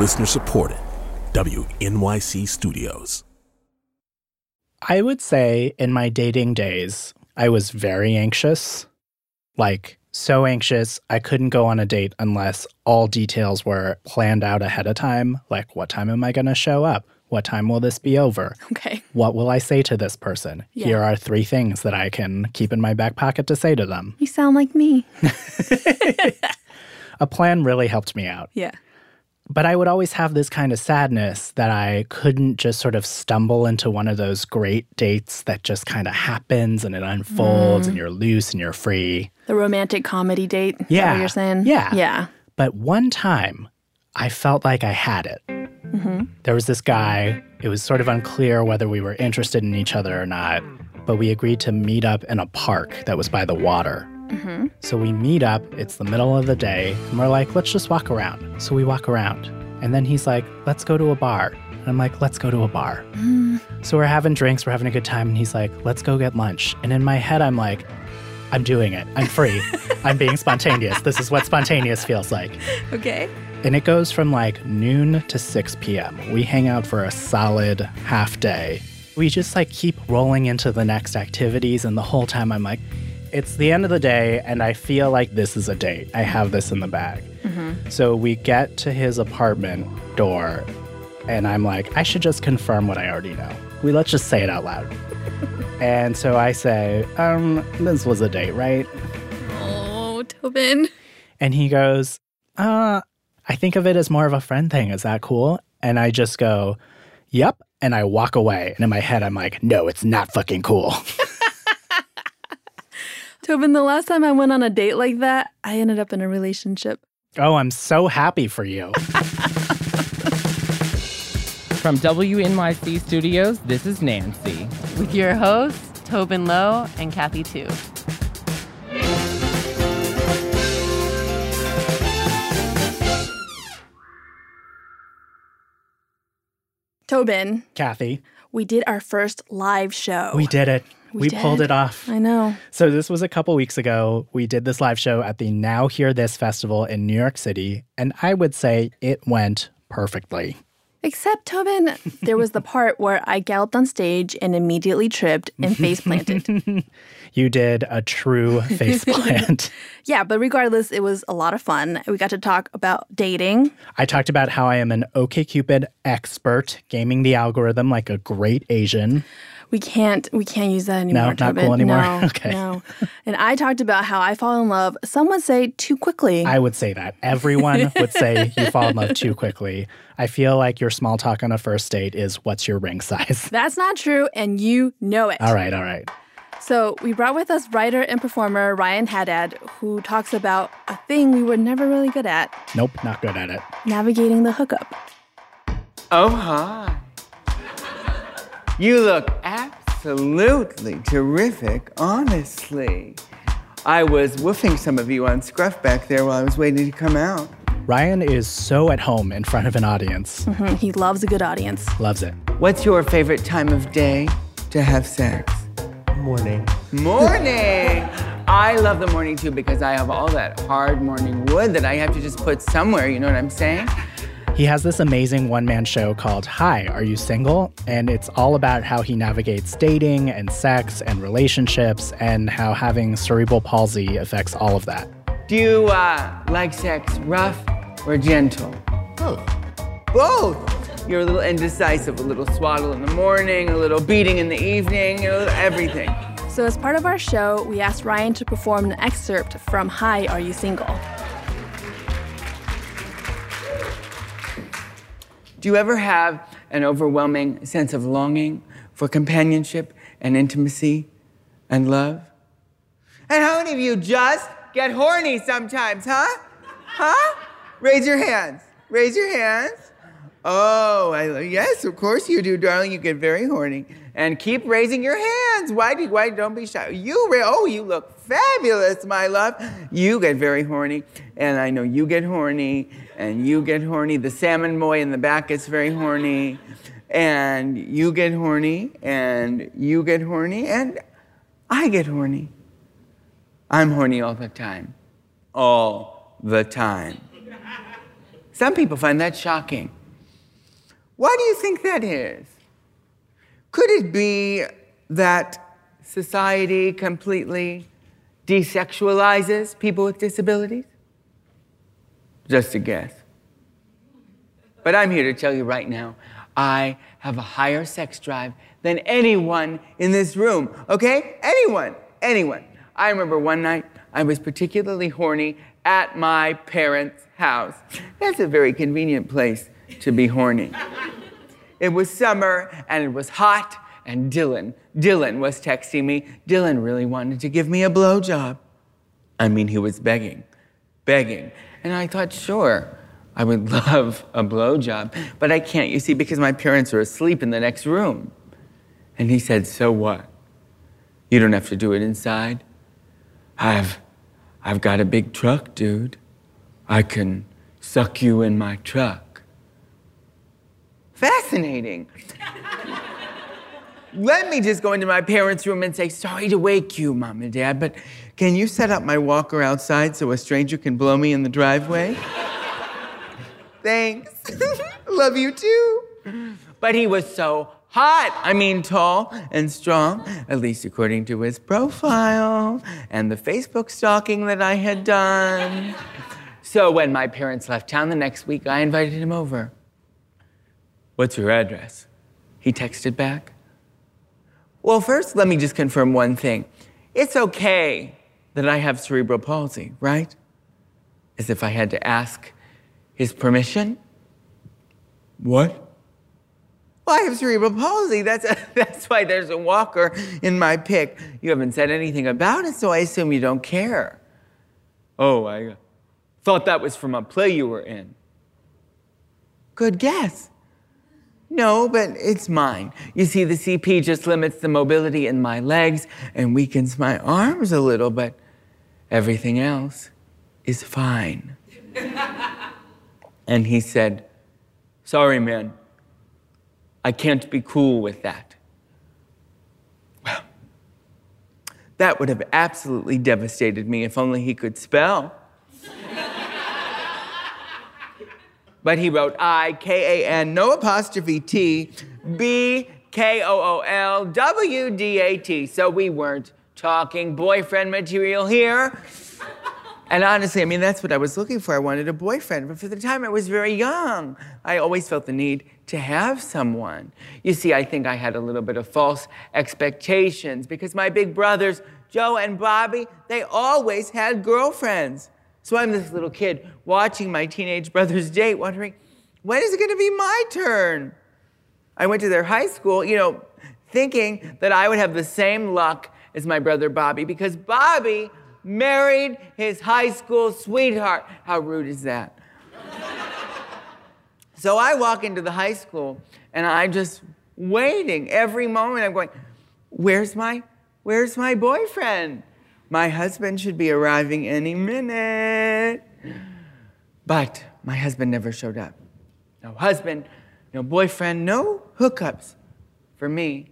Listener supported. WNYC Studios. I would say in my dating days, I was very anxious. Like, so anxious, I couldn't go on a date unless all details were planned out ahead of time. Like, what time am I going to show up? What time will this be over? Okay. What will I say to this person? Yeah. Here are three things that I can keep in my back pocket to say to them. You sound like me. A plan really helped me out. Yeah. But I would always have this kind of sadness that I couldn't just sort of stumble into one of those great dates that just kind of happens and it unfolds and mm. you're loose and you're free. The romantic comedy date. Yeah. what you're saying? Yeah. Yeah. But one time, I felt like I had it. Mm-hmm. There was this guy. It was sort of unclear whether we were interested in each other or not, but we agreed to meet up in a park that was by the water. Mm-hmm. So we meet up, it's the middle of the day, and we're like, let's just walk around. So we walk around. And then he's like, let's go to a bar. And I'm like, let's go to a bar. Mm. So we're having drinks, we're having a good time, and he's like, let's go get lunch. And in my head, I'm like, I'm doing it. I'm free. I'm being spontaneous. This is what spontaneous feels like. Okay. And it goes from like noon to 6 p.m. We hang out for a solid half day. We just like keep rolling into the next activities. And the whole time I'm like, it's the end of the day and I feel like this is a date. I have this in the bag. So we get to his apartment door and I'm like, I should just confirm what I already know. We let's just say it out loud. and so I say, um, this was a date, right? Oh, Tobin. And he goes, uh, I think of it as more of a friend thing. Is that cool? And I just go, Yep. And I walk away. And in my head, I'm like, No, it's not fucking cool. Tobin, the last time I went on a date like that, I ended up in a relationship. oh, I'm so happy for you. From WNYC Studios, this is Nancy. with your hosts, Tobin Low and Kathy Tu. Tobin, Kathy, we did our first live show. we did it. We, pulled did. it off. I know. So, this was a couple weeks ago. We did this live show at the Now Hear This Festival in New York City. And I would say it went perfectly. Except, Tobin, there was the part where I galloped on stage and immediately tripped and face planted. You did a true face plant. yeah, but regardless, it was a lot of fun. We got to talk about dating. I talked about how I am an OKCupid expert, gaming the algorithm like a great Asian. We can't we can't use that anymore. No, not cool anymore? No, Okay. no. And I talked about how I fall in love. Some would say too quickly. I would say that. Everyone would say you fall in love too quickly. I feel like your small talk on a first date is what's your ring size? That's not true, and you know it. All right, all right. So we brought with us writer and performer Ryan Haddad, who talks about a thing we were never really good at: Nope, not good at it. navigating the hookup. Oh, hi. You look absolutely terrific, honestly. I was woofing some of you on Scruff back there while I was waiting to come out. Ryan is so at home in front of an audience. Hmm, He loves a good audience. Loves it. What's your favorite time of day to have sex? Morning. Morning! I love the morning too because I have all that hard morning wood that I have to just put somewhere, you know what I'm saying? He has this amazing one man show called Hi, Are You Single? And it's all about how he navigates dating and sex and relationships and how having cerebral palsy affects all of that. Do you uh, like sex rough or gentle? Both. Both. You're a little indecisive, a little swaddle in the morning, a little beating in the evening, you know, everything. So as part of our show, we asked Ryan to perform an excerpt from Hi, Are You Single? Do you ever have an overwhelming sense of longing for companionship and intimacy and love? And how many of you just get horny sometimes, huh? Huh? Raise your hands. Raise your hands. Oh, I, yes, of course you do, darling. You get very horny. And keep raising your hands. Why do why don't be shy? You oh, you look fabulous, my love. You get very horny, and I know you get horny, and you get horny. The salmon boy in the back gets very horny, and you get horny, and you get horny, and I get horny. I'm horny all the time. All the time. Some people find that shocking. Why do you think that is? Could it be that society completely desexualizes people with disabilities? Just a guess. But I'm here to tell you right now I have a higher sex drive than anyone in this room, okay? Anyone, anyone. I remember one night I was particularly horny at my parents' house. That's a very convenient place to be horny. It was summer and it was hot, and Dylan, Dylan was texting me. Dylan really wanted to give me a blowjob. I mean, he was begging, begging. And I thought, sure, I would love a blowjob, but I can't, you see, because my parents are asleep in the next room. And he said, so what? You don't have to do it inside. I've, I've got a big truck, dude. I can suck you in my truck. Fascinating. Let me just go into my parents' room and say, sorry to wake you, mom and dad, but can you set up my walker outside so a stranger can blow me in the driveway? Thanks. Love you too. But he was so hot. I mean, tall and strong, at least according to his profile and the Facebook stalking that I had done. So when my parents left town the next week, I invited him over. What's your address? He texted back. Well, first, let me just confirm one thing. It's okay that I have cerebral palsy, right? As if I had to ask his permission. What? Well, I have cerebral palsy. That's, a, that's why there's a walker in my pic. You haven't said anything about it, so I assume you don't care. Oh, I uh, thought that was from a play you were in. Good guess. No, but it's mine. You see, the CP just limits the mobility in my legs and weakens my arms a little, but everything else is fine. and he said, Sorry, man. I can't be cool with that. Well, that would have absolutely devastated me if only he could spell. But he wrote I K A N, no apostrophe T, B K O O L W D A T. So we weren't talking boyfriend material here. And honestly, I mean, that's what I was looking for. I wanted a boyfriend. But for the time I was very young, I always felt the need to have someone. You see, I think I had a little bit of false expectations because my big brothers, Joe and Bobby, they always had girlfriends. So I'm this little kid watching my teenage brothers date, wondering, when is it going to be my turn? I went to their high school, you know, thinking that I would have the same luck as my brother Bobby because Bobby married his high school sweetheart. How rude is that? so I walk into the high school and I'm just waiting every moment. I'm going, where's my, where's my boyfriend? My husband should be arriving any minute. But my husband never showed up. No husband, no boyfriend, no hookups for me.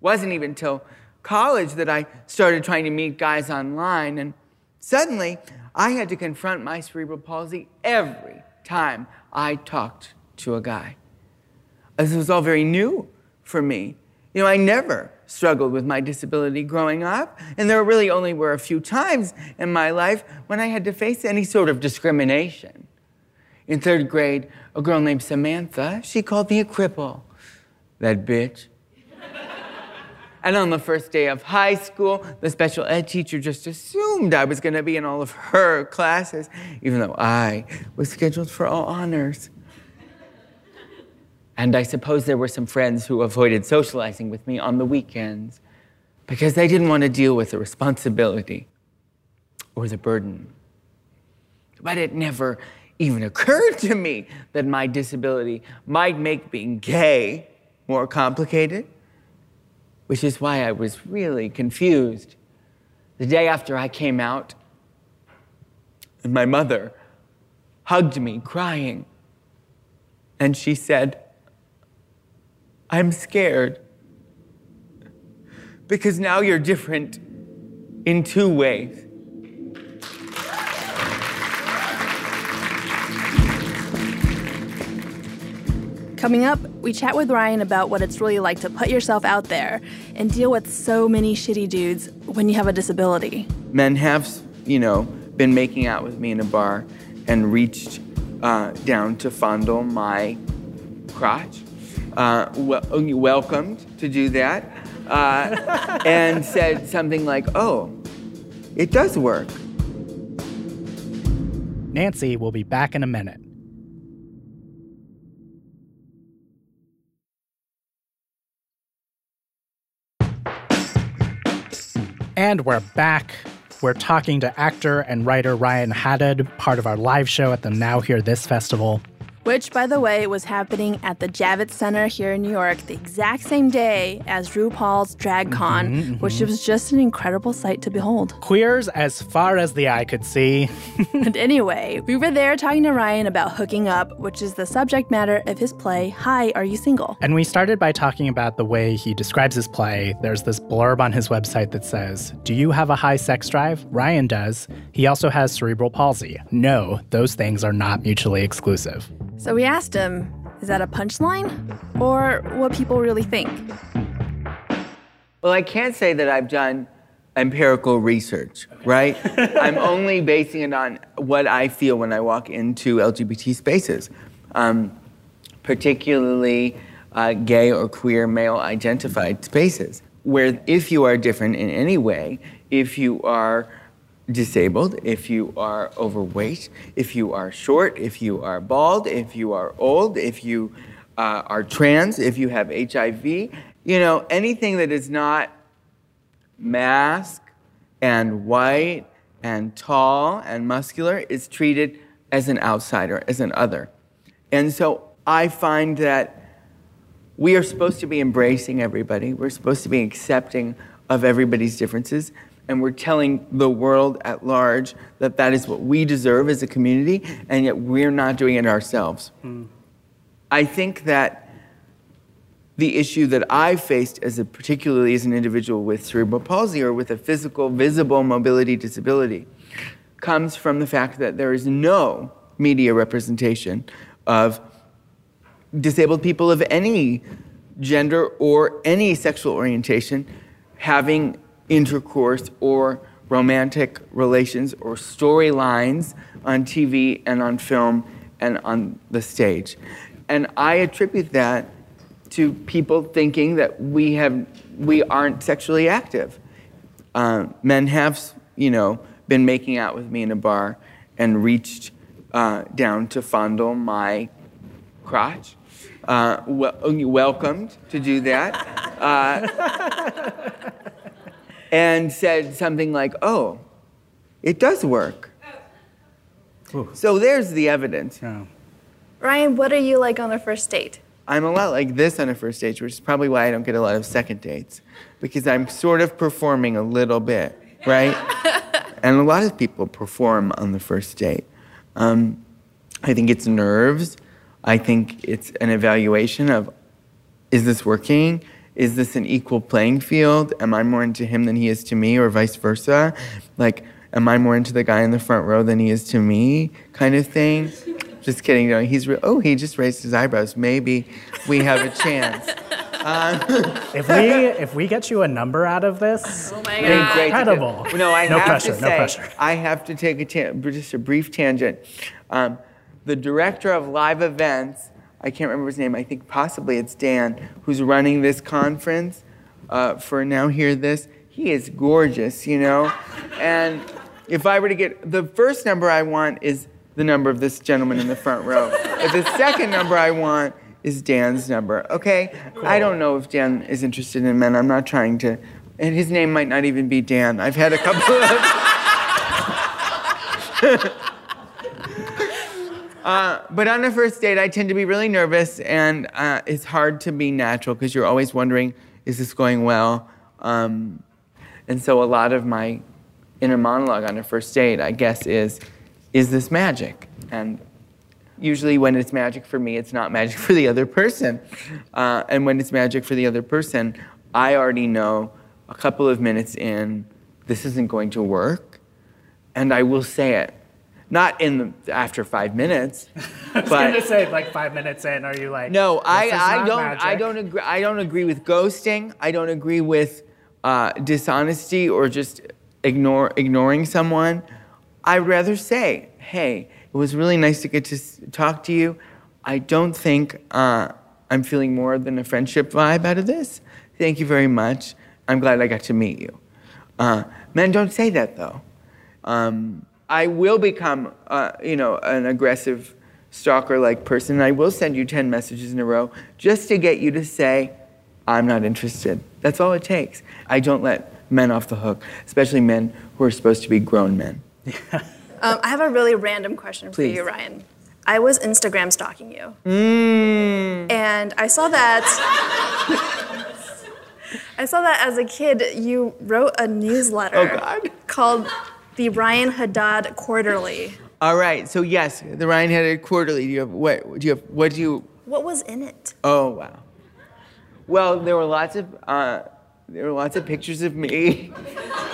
Wasn't even till college that I started trying to meet guys online, and suddenly I had to confront my cerebral palsy every time I talked to a guy. This was all very new for me. You know, I never struggled with my disability growing up, and there really only were a few times in my life when I had to face any sort of discrimination. In third grade, a girl named Samantha, she called me a cripple. That bitch. And on the first day of high school, the special ed teacher just assumed I was going to be in all of her classes, even though I was scheduled for all honors. And I suppose there were some friends who avoided socializing with me on the weekends because they didn't want to deal with the responsibility or the burden. But it never even occurred to me that my disability might make being gay more complicated which is why I was really confused. The day after I came out, and my mother hugged me crying, and she said, I'm scared because now you're different in two ways. Coming up, we chat with Ryan about what it's really like to put yourself out there and deal with so many shitty dudes when you have a disability. Men have, you know, been making out with me in a bar and reached uh, down to fondle my crotch. Uh, wel- welcomed to do that. Uh, and said something like, oh, it does work. Nancy will be back in a minute. And we're back. We're talking to actor and writer Ryan Haddad, part of our live show at the Now Hear This Festival which, by the way, was happening at the Javits Center here in New York the exact same day as RuPaul's DragCon, mm-hmm, mm-hmm. which was just an incredible sight to behold. Queers as far as the eye could see. and anyway, we were there talking to Ryan about hooking up, which is the subject matter of his play, Hi, Are You Single? And we started by talking about the way he describes his play. There's this blurb on his website that says, Do you have a high sex drive? Ryan does. He also has cerebral palsy. No, those things are not mutually exclusive. So we asked him, is that a punchline or what people really think? Well, I can't say that I've done empirical research, right? I'm only basing it on what I feel when I walk into LGBT spaces, um, particularly uh, gay or queer male identified spaces, where if you are different in any way, if you are disabled, if you are overweight, if you are short, if you are bald, if you are old, if you uh, are trans, if you have HIV, you know, anything that is not masc and white and tall and muscular is treated as an outsider, as an other. And so I find that we are supposed to be embracing everybody, we're supposed to be accepting of everybody's differences and we're telling the world at large that that is what we deserve as a community, and yet we're not doing it ourselves. Mm. I think that the issue that I faced as a particularly as an individual with cerebral palsy or with a physical visible mobility disability comes from the fact that there is no media representation of disabled people of any gender or any sexual orientation having intercourse or romantic relations or storylines on TV and on film and on the stage. And I attribute that to people thinking that we have we aren't sexually active. Uh, men have, you know, been making out with me in a bar and reached uh, down to fondle my crotch. Uh, wel- welcomed to do that. And said something like, oh, it does work. Ooh. So there's the evidence. Yeah. Ryan, what are you like on a first date? I'm a lot like this on a first date, which is probably why I don't get a lot of second dates, because I'm sort of performing a little bit, right? and a lot of people perform on the first date. Um, I think it's nerves. I think it's an evaluation of is this working? Is this an equal playing field? Am I more into him than he is to me, or vice versa? Like, am I more into the guy in the front row than he is to me, kind of thing? Just kidding. You know, he's re- oh, he just raised his eyebrows. Maybe we have a chance. Um, if we if we get you a number out of this, oh my God. incredible. No, I no have pressure, to say, no pressure. I have to take a ta- just a brief tangent. Um, the director of live events I can't remember his name, I think possibly it's Dan, who's running this conference uh, for Now Hear This. He is gorgeous, you know? And if I were to get the first number I want is the number of this gentleman in the front row. But the second number I want is Dan's number, okay? Cool. I don't know if Dan is interested in men. I'm not trying to, and his name might not even be Dan. I've had a couple of. Uh, but on a first date, I tend to be really nervous, and uh, it's hard to be natural because you're always wondering, is this going well? Um, and so a lot of my inner monologue on a first date, I guess, is, is this magic? And usually when it's magic for me, it's not magic for the other person. Uh, and when it's magic for the other person, I already know a couple of minutes in, this isn't going to work, and I will say it not in the, after five minutes. I was but gonna say like five minutes in, are you like? no, I, I don't I don't agree I don't agree with ghosting. I don't agree with uh, dishonesty or just ignore ignoring someone. I'd rather say, hey, it was really nice to get to talk to you. I don't think uh, I'm feeling more than a friendship vibe out of this. Thank you very much. I'm glad I got to meet you. Uh, men don't say that though. Um, I will become, uh, you know, an aggressive stalker-like person. I will send you 10 messages in a row just to get you to say, I'm not interested. That's all it takes. I don't let men off the hook, especially men who are supposed to be grown men. Um, I have a really random question for you, Ryan. I was Instagram stalking you, Mm. and I saw that. I saw that as a kid, you wrote a newsletter Oh, God. called the Ryan Haddad Quarterly. All right, so yes, the Ryan Haddad Quarterly. Do you have what? Do you have what do you? What was in it? Oh wow. Well, there were lots of uh, there were lots of pictures of me.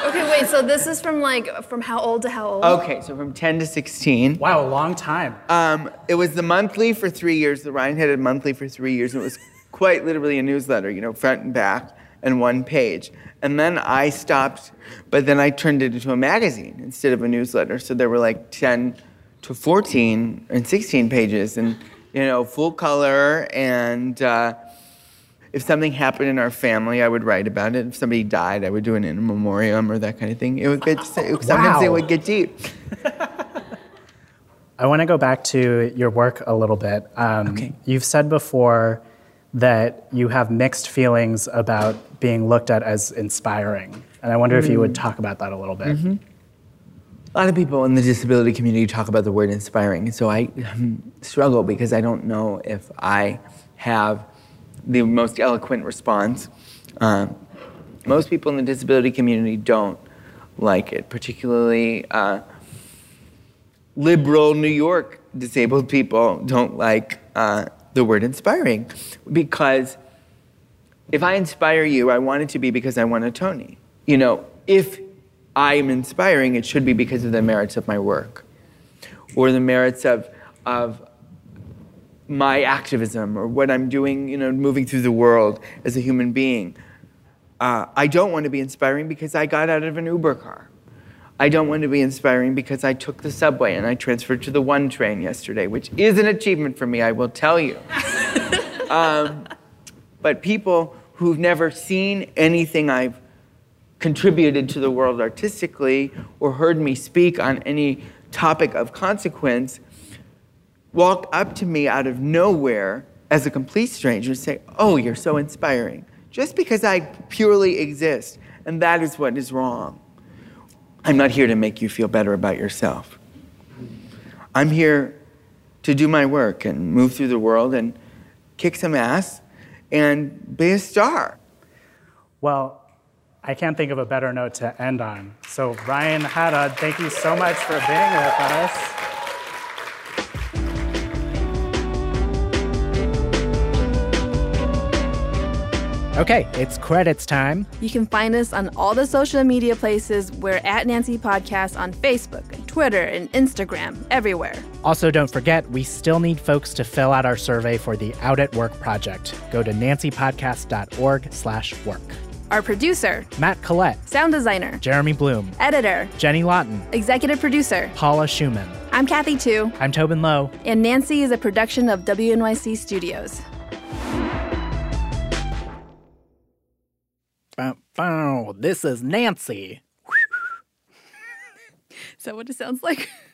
Okay, wait. So this is from like from how old to how old? Okay, so from 10 to 16. Wow, a long time. Um, it was the monthly for three years, the Ryan Haddad monthly for three years, and it was quite literally a newsletter, you know, front and back and one page. And then I stopped, but then I turned it into a magazine instead of a newsletter. So there were like 10 to 14 and 16 pages, and, you know, full color. And uh, if something happened in our family, I would write about it. If somebody died, I would do an in memoriam or that kind of thing. It would get, sometimes it would get deep. I want to go back to your work a little bit. Um, Okay. You've said before that you have mixed feelings about being looked at as inspiring. And I wonder if you would talk about that a little bit. A lot of people in the disability community talk about the word inspiring, so I um, struggle because I don't know if I have the most eloquent response. Um, most people in the disability community don't like it, particularly uh, liberal New York disabled people don't like uh, the word inspiring because if I inspire you, I want it to be because I want a Tony. You know, if I am inspiring, it should be because of the merits of my work or the merits of, of my activism or what I'm doing, you know, moving through the world as a human being. Uh, I don't want to be inspiring because I got out of an Uber car. I don't want to be inspiring because I took the subway and I transferred to the one train yesterday, which is an achievement for me, I will tell you. um, but people who've never seen anything I've contributed to the world artistically or heard me speak on any topic of consequence walk up to me out of nowhere as a complete stranger and say, Oh, you're so inspiring. Just because I purely exist. And that is what is wrong. I'm not here to make you feel better about yourself. I'm here to do my work and move through the world and kick some ass and be a star. Well, I can't think of a better note to end on. So, Ryan Haddad, thank you so much for being with us. Okay, it's credits time. You can find us on all the social media places. We're at Nancy Podcast on Facebook and Twitter and Instagram, everywhere. Also, don't forget, we still need folks to fill out our survey for the Out at Work project. Go to nancypodcast.org slash work. Our producer, Matt Collette, sound designer, Jeremy Bloom, editor, Jenny Lawton, executive producer. Paula Schumann. I'm Kathy Tu, I'm Tobin Low. and Nancy is a production of WNYC Studios. This is Nancy. Is that what it sounds like?